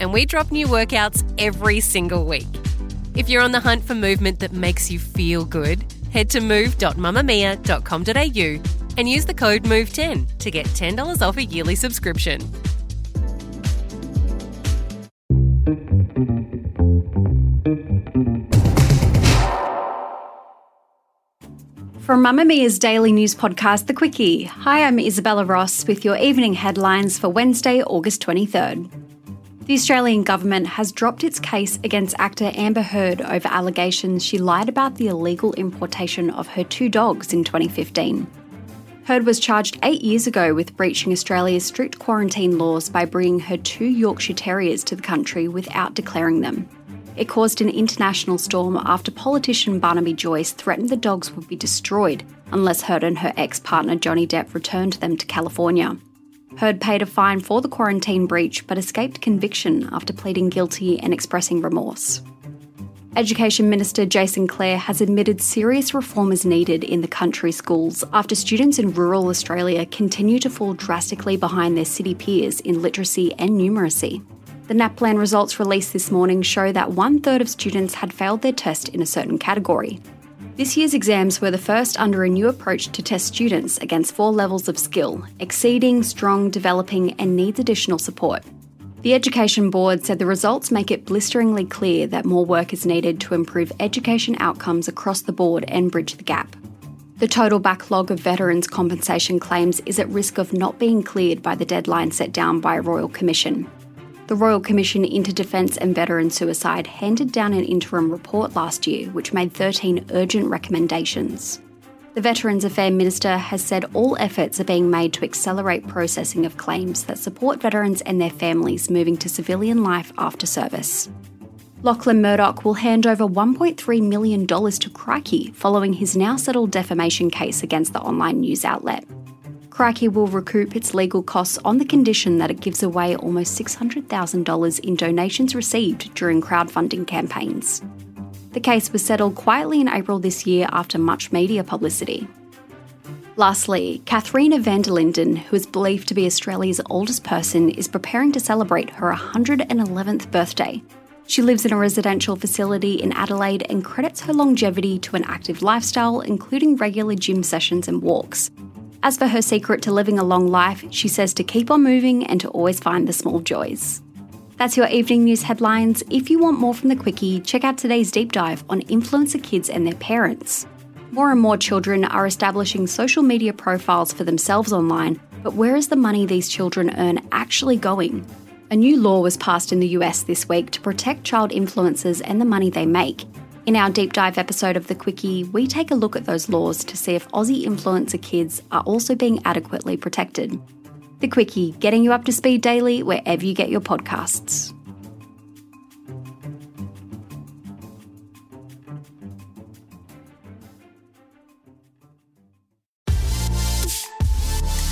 and we drop new workouts every single week. If you're on the hunt for movement that makes you feel good, head to move.mamamia.com.au and use the code MOVE10 to get $10 off a yearly subscription. From Mamamia's daily news podcast, The Quicky. Hi, I'm Isabella Ross with your evening headlines for Wednesday, August 23rd. The Australian government has dropped its case against actor Amber Heard over allegations she lied about the illegal importation of her two dogs in 2015. Heard was charged eight years ago with breaching Australia's strict quarantine laws by bringing her two Yorkshire Terriers to the country without declaring them. It caused an international storm after politician Barnaby Joyce threatened the dogs would be destroyed unless Heard and her ex partner Johnny Depp returned them to California. Heard paid a fine for the quarantine breach but escaped conviction after pleading guilty and expressing remorse. Education Minister Jason Clare has admitted serious reform is needed in the country schools after students in rural Australia continue to fall drastically behind their city peers in literacy and numeracy. The NAPLAN results released this morning show that one third of students had failed their test in a certain category. This year's exams were the first under a new approach to test students against four levels of skill exceeding, strong, developing, and needs additional support. The Education Board said the results make it blisteringly clear that more work is needed to improve education outcomes across the board and bridge the gap. The total backlog of veterans' compensation claims is at risk of not being cleared by the deadline set down by a Royal Commission. The Royal Commission into Defence and Veteran Suicide handed down an interim report last year which made 13 urgent recommendations. The Veterans Affairs Minister has said all efforts are being made to accelerate processing of claims that support veterans and their families moving to civilian life after service. Lachlan Murdoch will hand over $1.3 million to Crikey following his now settled defamation case against the online news outlet. Crikey will recoup its legal costs on the condition that it gives away almost $600,000 in donations received during crowdfunding campaigns. The case was settled quietly in April this year after much media publicity. Lastly, Katharina van der Linden, who is believed to be Australia's oldest person, is preparing to celebrate her 111th birthday. She lives in a residential facility in Adelaide and credits her longevity to an active lifestyle, including regular gym sessions and walks. As for her secret to living a long life, she says to keep on moving and to always find the small joys. That's your evening news headlines. If you want more from the Quicky, check out today's deep dive on influencer kids and their parents. More and more children are establishing social media profiles for themselves online, but where is the money these children earn actually going? A new law was passed in the US this week to protect child influencers and the money they make. In our deep dive episode of The Quicky, we take a look at those laws to see if Aussie influencer kids are also being adequately protected. The Quicky, getting you up to speed daily wherever you get your podcasts.